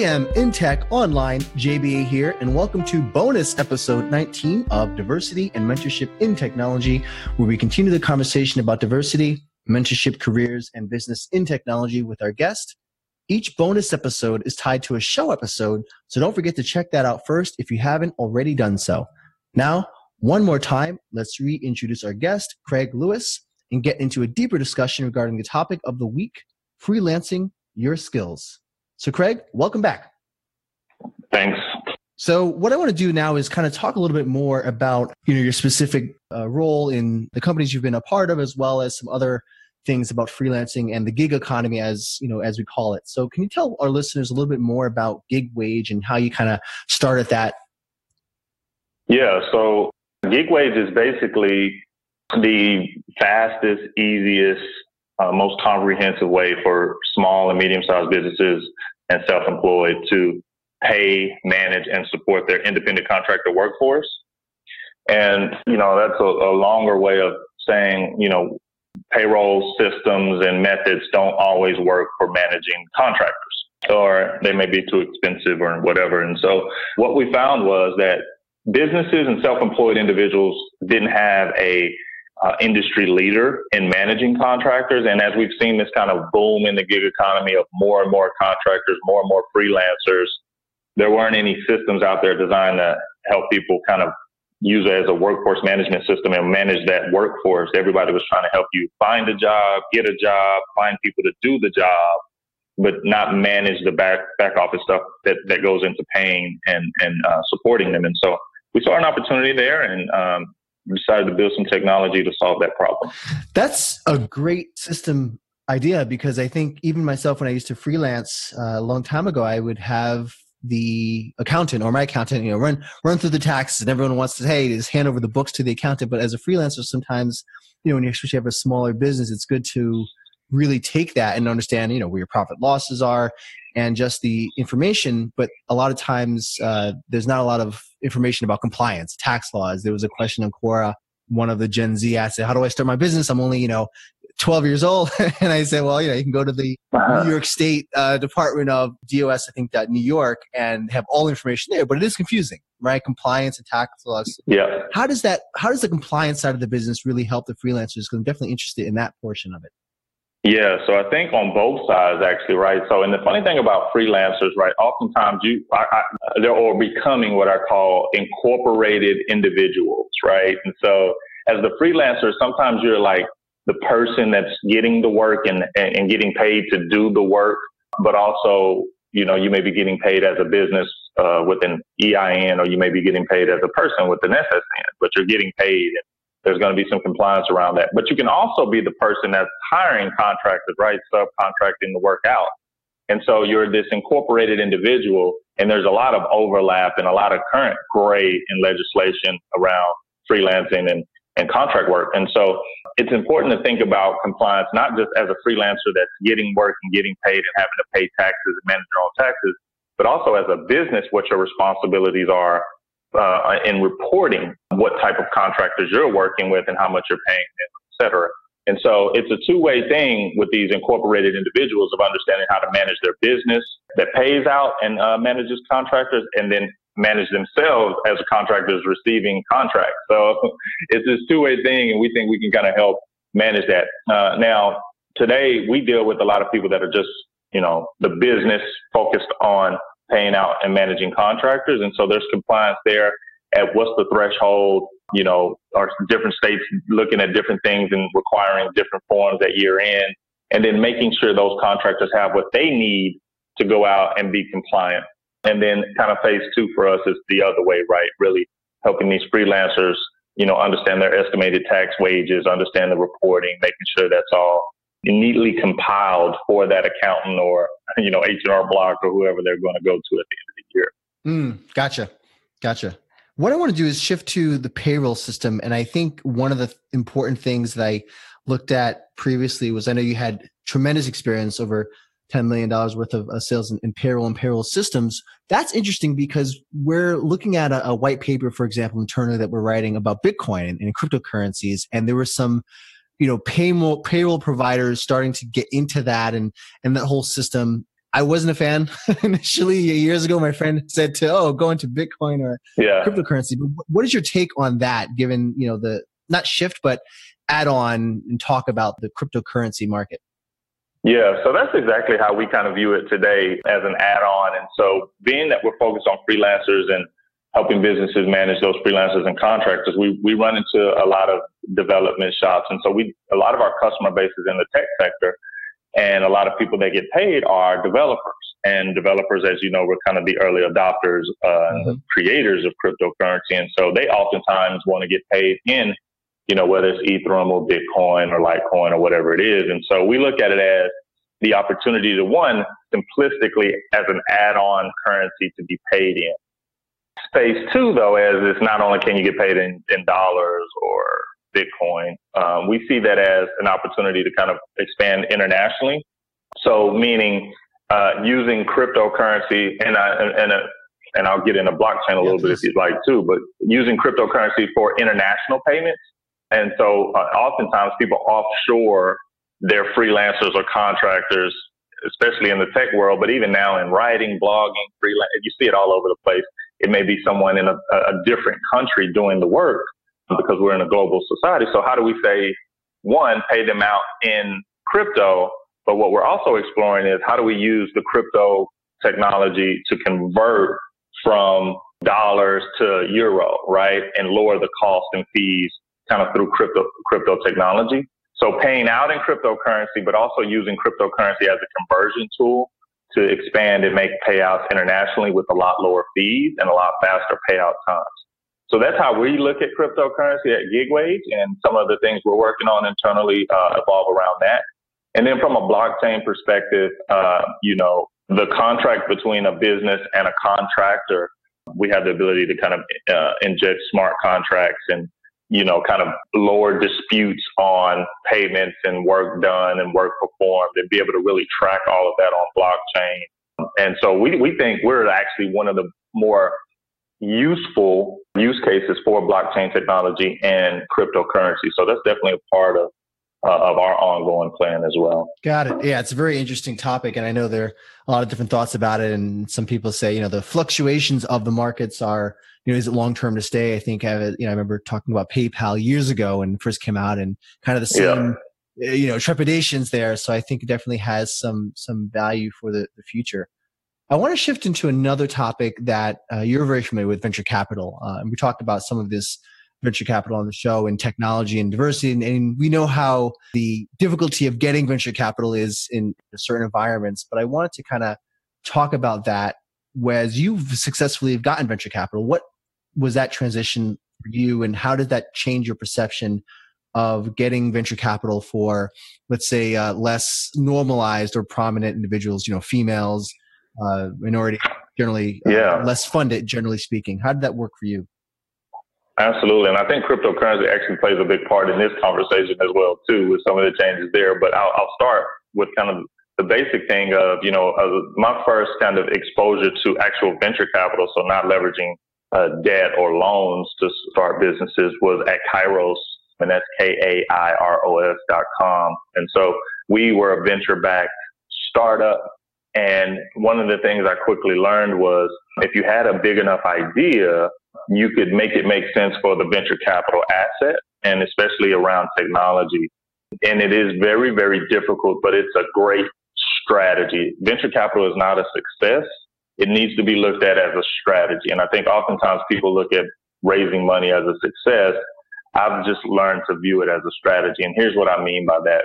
GM in Tech Online, JBA here, and welcome to bonus episode 19 of Diversity and Mentorship in Technology, where we continue the conversation about diversity, mentorship, careers, and business in technology with our guest. Each bonus episode is tied to a show episode, so don't forget to check that out first if you haven't already done so. Now, one more time, let's reintroduce our guest, Craig Lewis, and get into a deeper discussion regarding the topic of the week freelancing your skills. So, Craig, welcome back. Thanks. So, what I want to do now is kind of talk a little bit more about you know your specific uh, role in the companies you've been a part of, as well as some other things about freelancing and the gig economy, as you know, as we call it. So, can you tell our listeners a little bit more about gig wage and how you kind of started that? Yeah. So, gig wage is basically the fastest, easiest, uh, most comprehensive way for small and medium sized businesses and self employed to pay, manage, and support their independent contractor workforce. And, you know, that's a, a longer way of saying, you know, payroll systems and methods don't always work for managing contractors or they may be too expensive or whatever. And so what we found was that businesses and self-employed individuals didn't have a uh, industry leader in managing contractors. And as we've seen this kind of boom in the gig economy of more and more contractors, more and more freelancers, there weren't any systems out there designed to help people kind of use it as a workforce management system and manage that workforce. Everybody was trying to help you find a job, get a job, find people to do the job, but not manage the back back office stuff that, that goes into paying and and uh, supporting them. And so we saw an opportunity there, and um, decided to build some technology to solve that problem. That's a great system idea because I think even myself, when I used to freelance uh, a long time ago, I would have the accountant or my accountant, you know, run run through the taxes, and everyone wants to hey, just hand over the books to the accountant. But as a freelancer, sometimes you know, when you especially have a smaller business, it's good to really take that and understand, you know, where your profit losses are and just the information. But a lot of times, uh, there's not a lot of information about compliance, tax laws. There was a question on Quora. One of the Gen Z asked, "How do I start my business? I'm only, you know, 12 years old. and I said, well, you know, you can go to the uh-huh. New York State uh, Department of DOS, I think, that New York, and have all the information there. But it is confusing, right? Compliance and tax laws. Yeah. How does that? How does the compliance side of the business really help the freelancers? Because I'm definitely interested in that portion of it. Yeah, so I think on both sides, actually, right? So, and the funny thing about freelancers, right? Oftentimes, you I, I, they're all becoming what I call incorporated individuals, right? And so, as the freelancer, sometimes you're like the person that's getting the work and, and, and getting paid to do the work, but also, you know, you may be getting paid as a business uh, with an EIN, or you may be getting paid as a person with an SSN, but you're getting paid. There's going to be some compliance around that. But you can also be the person that's hiring contractors, right? Subcontracting the work out. And so you're this incorporated individual, and there's a lot of overlap and a lot of current gray in legislation around freelancing and, and contract work. And so it's important to think about compliance, not just as a freelancer that's getting work and getting paid and having to pay taxes and manage your own taxes, but also as a business, what your responsibilities are uh, in reporting what type of contractors you're working with and how much you're paying them, et cetera. And so it's a two-way thing with these incorporated individuals of understanding how to manage their business that pays out and uh, manages contractors and then manage themselves as a contractor is receiving contracts. So it's this two-way thing and we think we can kind of help manage that. Uh, now, today we deal with a lot of people that are just, you know, the business focused on paying out and managing contractors. And so there's compliance there at what's the threshold, you know, are different states looking at different things and requiring different forms at year end, and then making sure those contractors have what they need to go out and be compliant. And then kind of phase two for us is the other way, right? Really helping these freelancers, you know, understand their estimated tax wages, understand the reporting, making sure that's all neatly compiled for that accountant or you know H&R Block or whoever they're going to go to at the end of the year. Mm, gotcha, gotcha. What I want to do is shift to the payroll system, and I think one of the important things that I looked at previously was I know you had tremendous experience over $10 million worth of uh, sales in, in, payroll and payroll systems. That's interesting because we're looking at a, a, white paper, for example, internally that we're writing about Bitcoin and, and cryptocurrencies. And there were some you know payroll payroll providers starting to get into that and and that whole system I wasn't a fan initially mm-hmm. years ago. My friend said to, oh, go into Bitcoin or yeah. cryptocurrency. But what is your take on that, given, you know, the not shift, but add on and talk about the cryptocurrency market? Yeah, so that's exactly how we kind of view it today as an add on. And so, being that we're focused on freelancers and helping businesses manage those freelancers and contractors, we, we run into a lot of development shops. And so, we a lot of our customer base is in the tech sector. And a lot of people that get paid are developers. And developers, as you know, were kind of the early adopters, uh, mm-hmm. creators of cryptocurrency. And so they oftentimes want to get paid in, you know, whether it's Ethereum or Bitcoin or Litecoin or whatever it is. And so we look at it as the opportunity to one, simplistically as an add-on currency to be paid in. Phase two, though, as it's not only can you get paid in, in dollars or Bitcoin. Um, we see that as an opportunity to kind of expand internationally. So, meaning uh, using cryptocurrency, and I, and, and, uh, and I'll get into blockchain a little bit if you'd like too, but using cryptocurrency for international payments. And so, uh, oftentimes people offshore their freelancers or contractors, especially in the tech world, but even now in writing, blogging, freelance, you see it all over the place. It may be someone in a, a different country doing the work, because we're in a global society. So how do we say, one, pay them out in crypto? But what we're also exploring is how do we use the crypto technology to convert from dollars to euro, right? And lower the cost and fees kind of through crypto, crypto technology. So paying out in cryptocurrency, but also using cryptocurrency as a conversion tool to expand and make payouts internationally with a lot lower fees and a lot faster payout times. So that's how we look at cryptocurrency at GigWage, and some of the things we're working on internally uh, evolve around that. And then from a blockchain perspective, uh, you know, the contract between a business and a contractor, we have the ability to kind of uh, inject smart contracts and you know, kind of lower disputes on payments and work done and work performed and be able to really track all of that on blockchain. And so we, we think we're actually one of the more useful use cases for blockchain technology and cryptocurrency. So that's definitely a part of uh, of our ongoing plan as well. Got it. Yeah, it's a very interesting topic, and I know there are a lot of different thoughts about it. And some people say, you know, the fluctuations of the markets are, you know, is it long term to stay? I think I, you know, I remember talking about PayPal years ago when it first came out, and kind of the same, yeah. you know, trepidations there. So I think it definitely has some some value for the, the future. I want to shift into another topic that uh, you're very familiar with, venture capital. Uh, and we talked about some of this venture capital on the show and technology and diversity. And, and, we know how the difficulty of getting venture capital is in certain environments. But I wanted to kind of talk about that. Whereas you've successfully gotten venture capital, what was that transition for you, and how did that change your perception of getting venture capital for, let's say, uh, less normalized or prominent individuals? You know, females, uh, minority, generally uh, yeah. less funded, generally speaking. How did that work for you? Absolutely, and I think cryptocurrency actually plays a big part in this conversation as well too, with some of the changes there. But I'll, I'll start with kind of the basic thing of you know uh, my first kind of exposure to actual venture capital, so not leveraging uh, debt or loans to start businesses, was at Kairos, and that's K A I R O S dot com. And so we were a venture backed startup and one of the things I quickly learned was if you had a big enough idea, you could make it make sense for the venture capital asset and especially around technology. And it is very, very difficult, but it's a great strategy. Venture capital is not a success. It needs to be looked at as a strategy. And I think oftentimes people look at raising money as a success. I've just learned to view it as a strategy. And here's what I mean by that.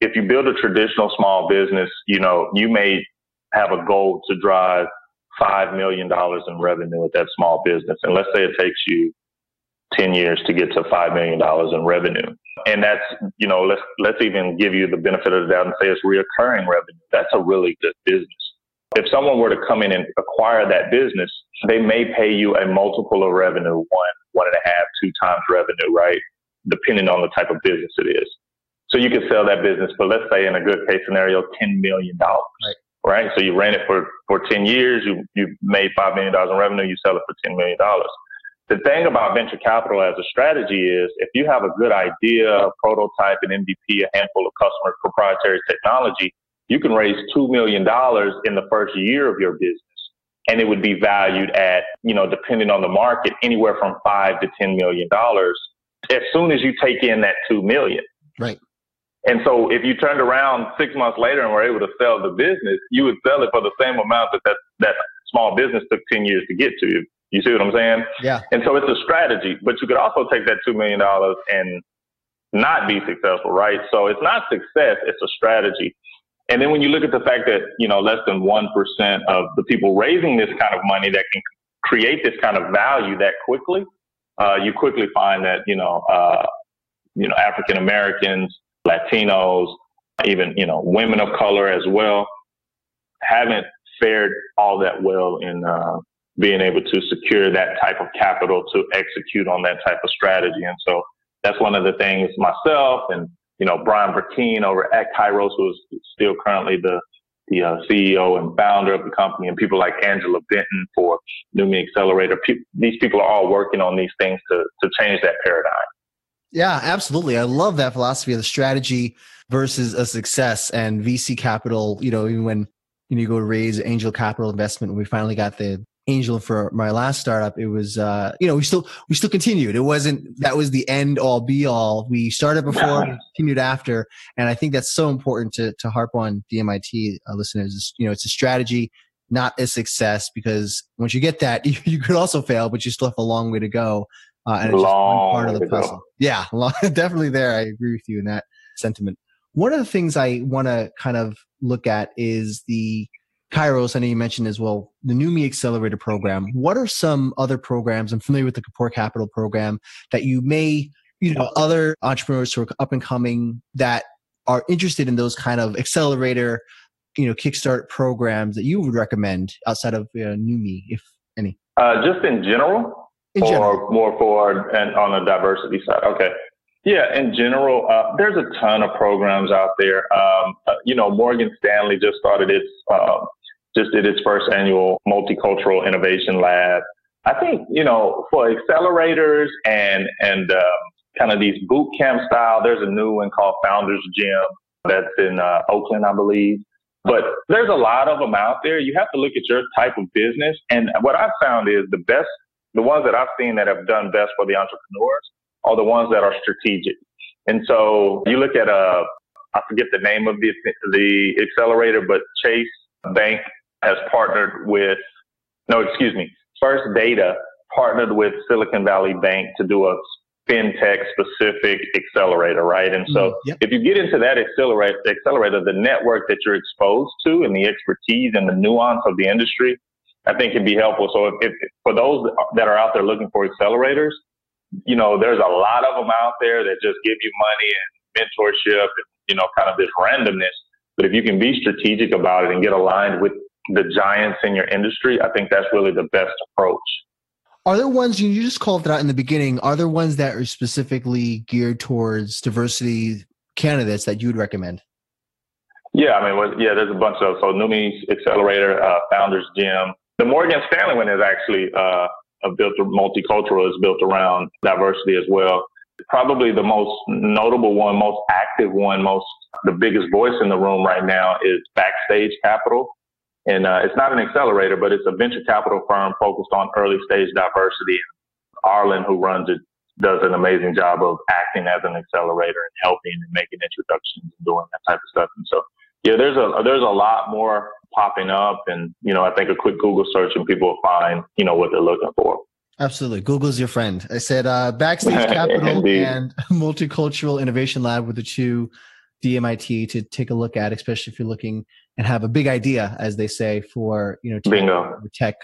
If you build a traditional small business, you know, you may have a goal to drive $5 million in revenue with that small business. And let's say it takes you 10 years to get to $5 million in revenue. And that's, you know, let's, let's even give you the benefit of the doubt and say it's reoccurring revenue. That's a really good business. If someone were to come in and acquire that business, they may pay you a multiple of revenue, one, one and a half, two times revenue, right? Depending on the type of business it is. So you could sell that business for, let's say in a good case scenario, $10 million. Right right? So you ran it for, for 10 years, you, you made $5 million in revenue, you sell it for $10 million. The thing about venture capital as a strategy is if you have a good idea, a prototype, an MVP, a handful of customers, proprietary technology, you can raise $2 million in the first year of your business and it would be valued at, you know, depending on the market, anywhere from five to $10 million as soon as you take in that 2 million. Right. And so if you turned around six months later and were able to sell the business, you would sell it for the same amount that that, that small business took 10 years to get to. You see what I'm saying? Yeah. And so it's a strategy, but you could also take that $2 million and not be successful, right? So it's not success, it's a strategy. And then when you look at the fact that, you know, less than 1% of the people raising this kind of money that can create this kind of value that quickly, uh, you quickly find that, you know, uh, you know, African Americans, Latinos, even, you know, women of color as well, haven't fared all that well in uh, being able to secure that type of capital to execute on that type of strategy. And so that's one of the things myself and, you know, Brian Brackeen over at Kairos, who is still currently the, the uh, CEO and founder of the company, and people like Angela Benton for NewMe Accelerator. Pe- these people are all working on these things to, to change that paradigm. Yeah, absolutely. I love that philosophy of the strategy versus a success and VC capital. You know, even when you, know, you go to raise angel capital investment, when we finally got the angel for my last startup, it was uh, you know we still we still continued. It wasn't that was the end all be all. We started before, continued after, and I think that's so important to to harp on the MIT uh, listeners. You know, it's a strategy, not a success, because once you get that, you, you could also fail, but you still have a long way to go. Uh, and it's long part of the puzzle. Go. Yeah, definitely there. I agree with you in that sentiment. One of the things I want to kind of look at is the Kairos. I know you mentioned as well the NewMe Accelerator program. What are some other programs? I'm familiar with the Kapor Capital program that you may, you know, other entrepreneurs who are up and coming that are interested in those kind of accelerator, you know, kickstart programs that you would recommend outside of uh, NewMe, if any. Uh, just in general. In or general. more for and on the diversity side? Okay. Yeah, in general, uh, there's a ton of programs out there. Um, uh, you know, Morgan Stanley just started its uh, just did its first annual multicultural innovation lab. I think you know for accelerators and and um, kind of these boot camp style. There's a new one called Founders Gym that's in uh, Oakland, I believe. But there's a lot of them out there. You have to look at your type of business. And what I've found is the best the ones that I've seen that have done best for the entrepreneurs are the ones that are strategic. And so you look at a, uh, I forget the name of the, the accelerator, but Chase Bank has partnered with, no, excuse me, First Data partnered with Silicon Valley Bank to do a fintech specific accelerator, right? And so mm, yep. if you get into that accelerator, accelerator, the network that you're exposed to and the expertise and the nuance of the industry I think it can be helpful. So if, if, for those that are out there looking for accelerators, you know, there's a lot of them out there that just give you money and mentorship and, you know, kind of this randomness. But if you can be strategic about it and get aligned with the giants in your industry, I think that's really the best approach. Are there ones you just called it out in the beginning? Are there ones that are specifically geared towards diversity candidates that you would recommend? Yeah, I mean, yeah, there's a bunch of so NewMe's Accelerator, uh, Founders Gym, the Morgan Stanley one is actually uh, built multicultural, is built around diversity as well. Probably the most notable one, most active one, most the biggest voice in the room right now is Backstage Capital. And uh, it's not an accelerator, but it's a venture capital firm focused on early stage diversity. Arlan, who runs it, does an amazing job of acting as an accelerator and helping and making introductions and doing that type of stuff. And so yeah, there's a there's a lot more popping up, and you know, I think a quick Google search and people will find you know what they're looking for. Absolutely, Google's your friend. I said uh, Backstage Capital and Multicultural Innovation Lab with the two DMIT to take a look at, especially if you're looking and have a big idea, as they say, for you know tech, tech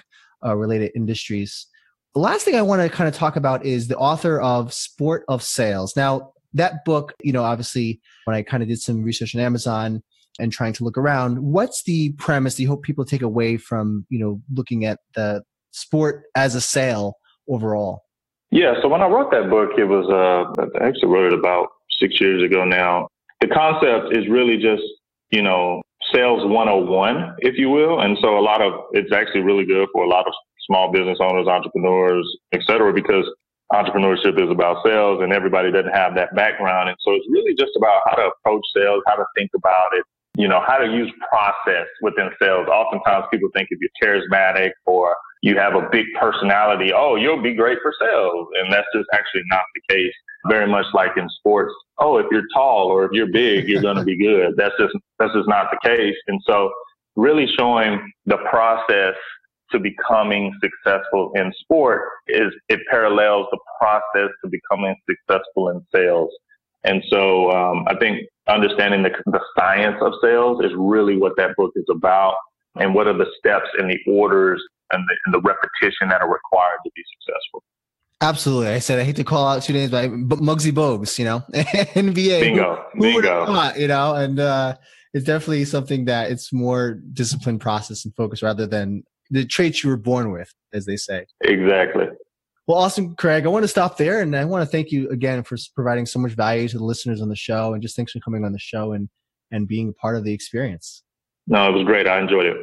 uh, related industries. The last thing I want to kind of talk about is the author of Sport of Sales. Now, that book, you know, obviously, when I kind of did some research on Amazon, and trying to look around. What's the premise you hope people take away from you know looking at the sport as a sale overall? Yeah so when i wrote that book it was uh i actually wrote it about six years ago now. The concept is really just you know sales 101 if you will and so a lot of it's actually really good for a lot of small business owners entrepreneurs etc because entrepreneurship is about sales and everybody doesn't have that background. And so it's really just about how to approach sales how to think about it you know, how to use process within sales. Oftentimes people think if you're charismatic or you have a big personality, oh, you'll be great for sales. And that's just actually not the case. Very much like in sports, oh, if you're tall or if you're big, you're going to be good. That's just, that's just not the case. And so really showing the process to becoming successful in sport is it parallels the process to becoming successful in sales. And so um, I think understanding the, the science of sales is really what that book is about and what are the steps and the orders and the, and the repetition that are required to be successful. Absolutely. I said I hate to call out two names, but Muggsy Bogues, you know, NBA. Bingo. Who, who Bingo. Thought, you know, and uh, it's definitely something that it's more disciplined process and focus rather than the traits you were born with, as they say. Exactly. Well, awesome, Craig. I want to stop there, and I want to thank you again for providing so much value to the listeners on the show, and just thanks for coming on the show and and being a part of the experience. No, it was great. I enjoyed it.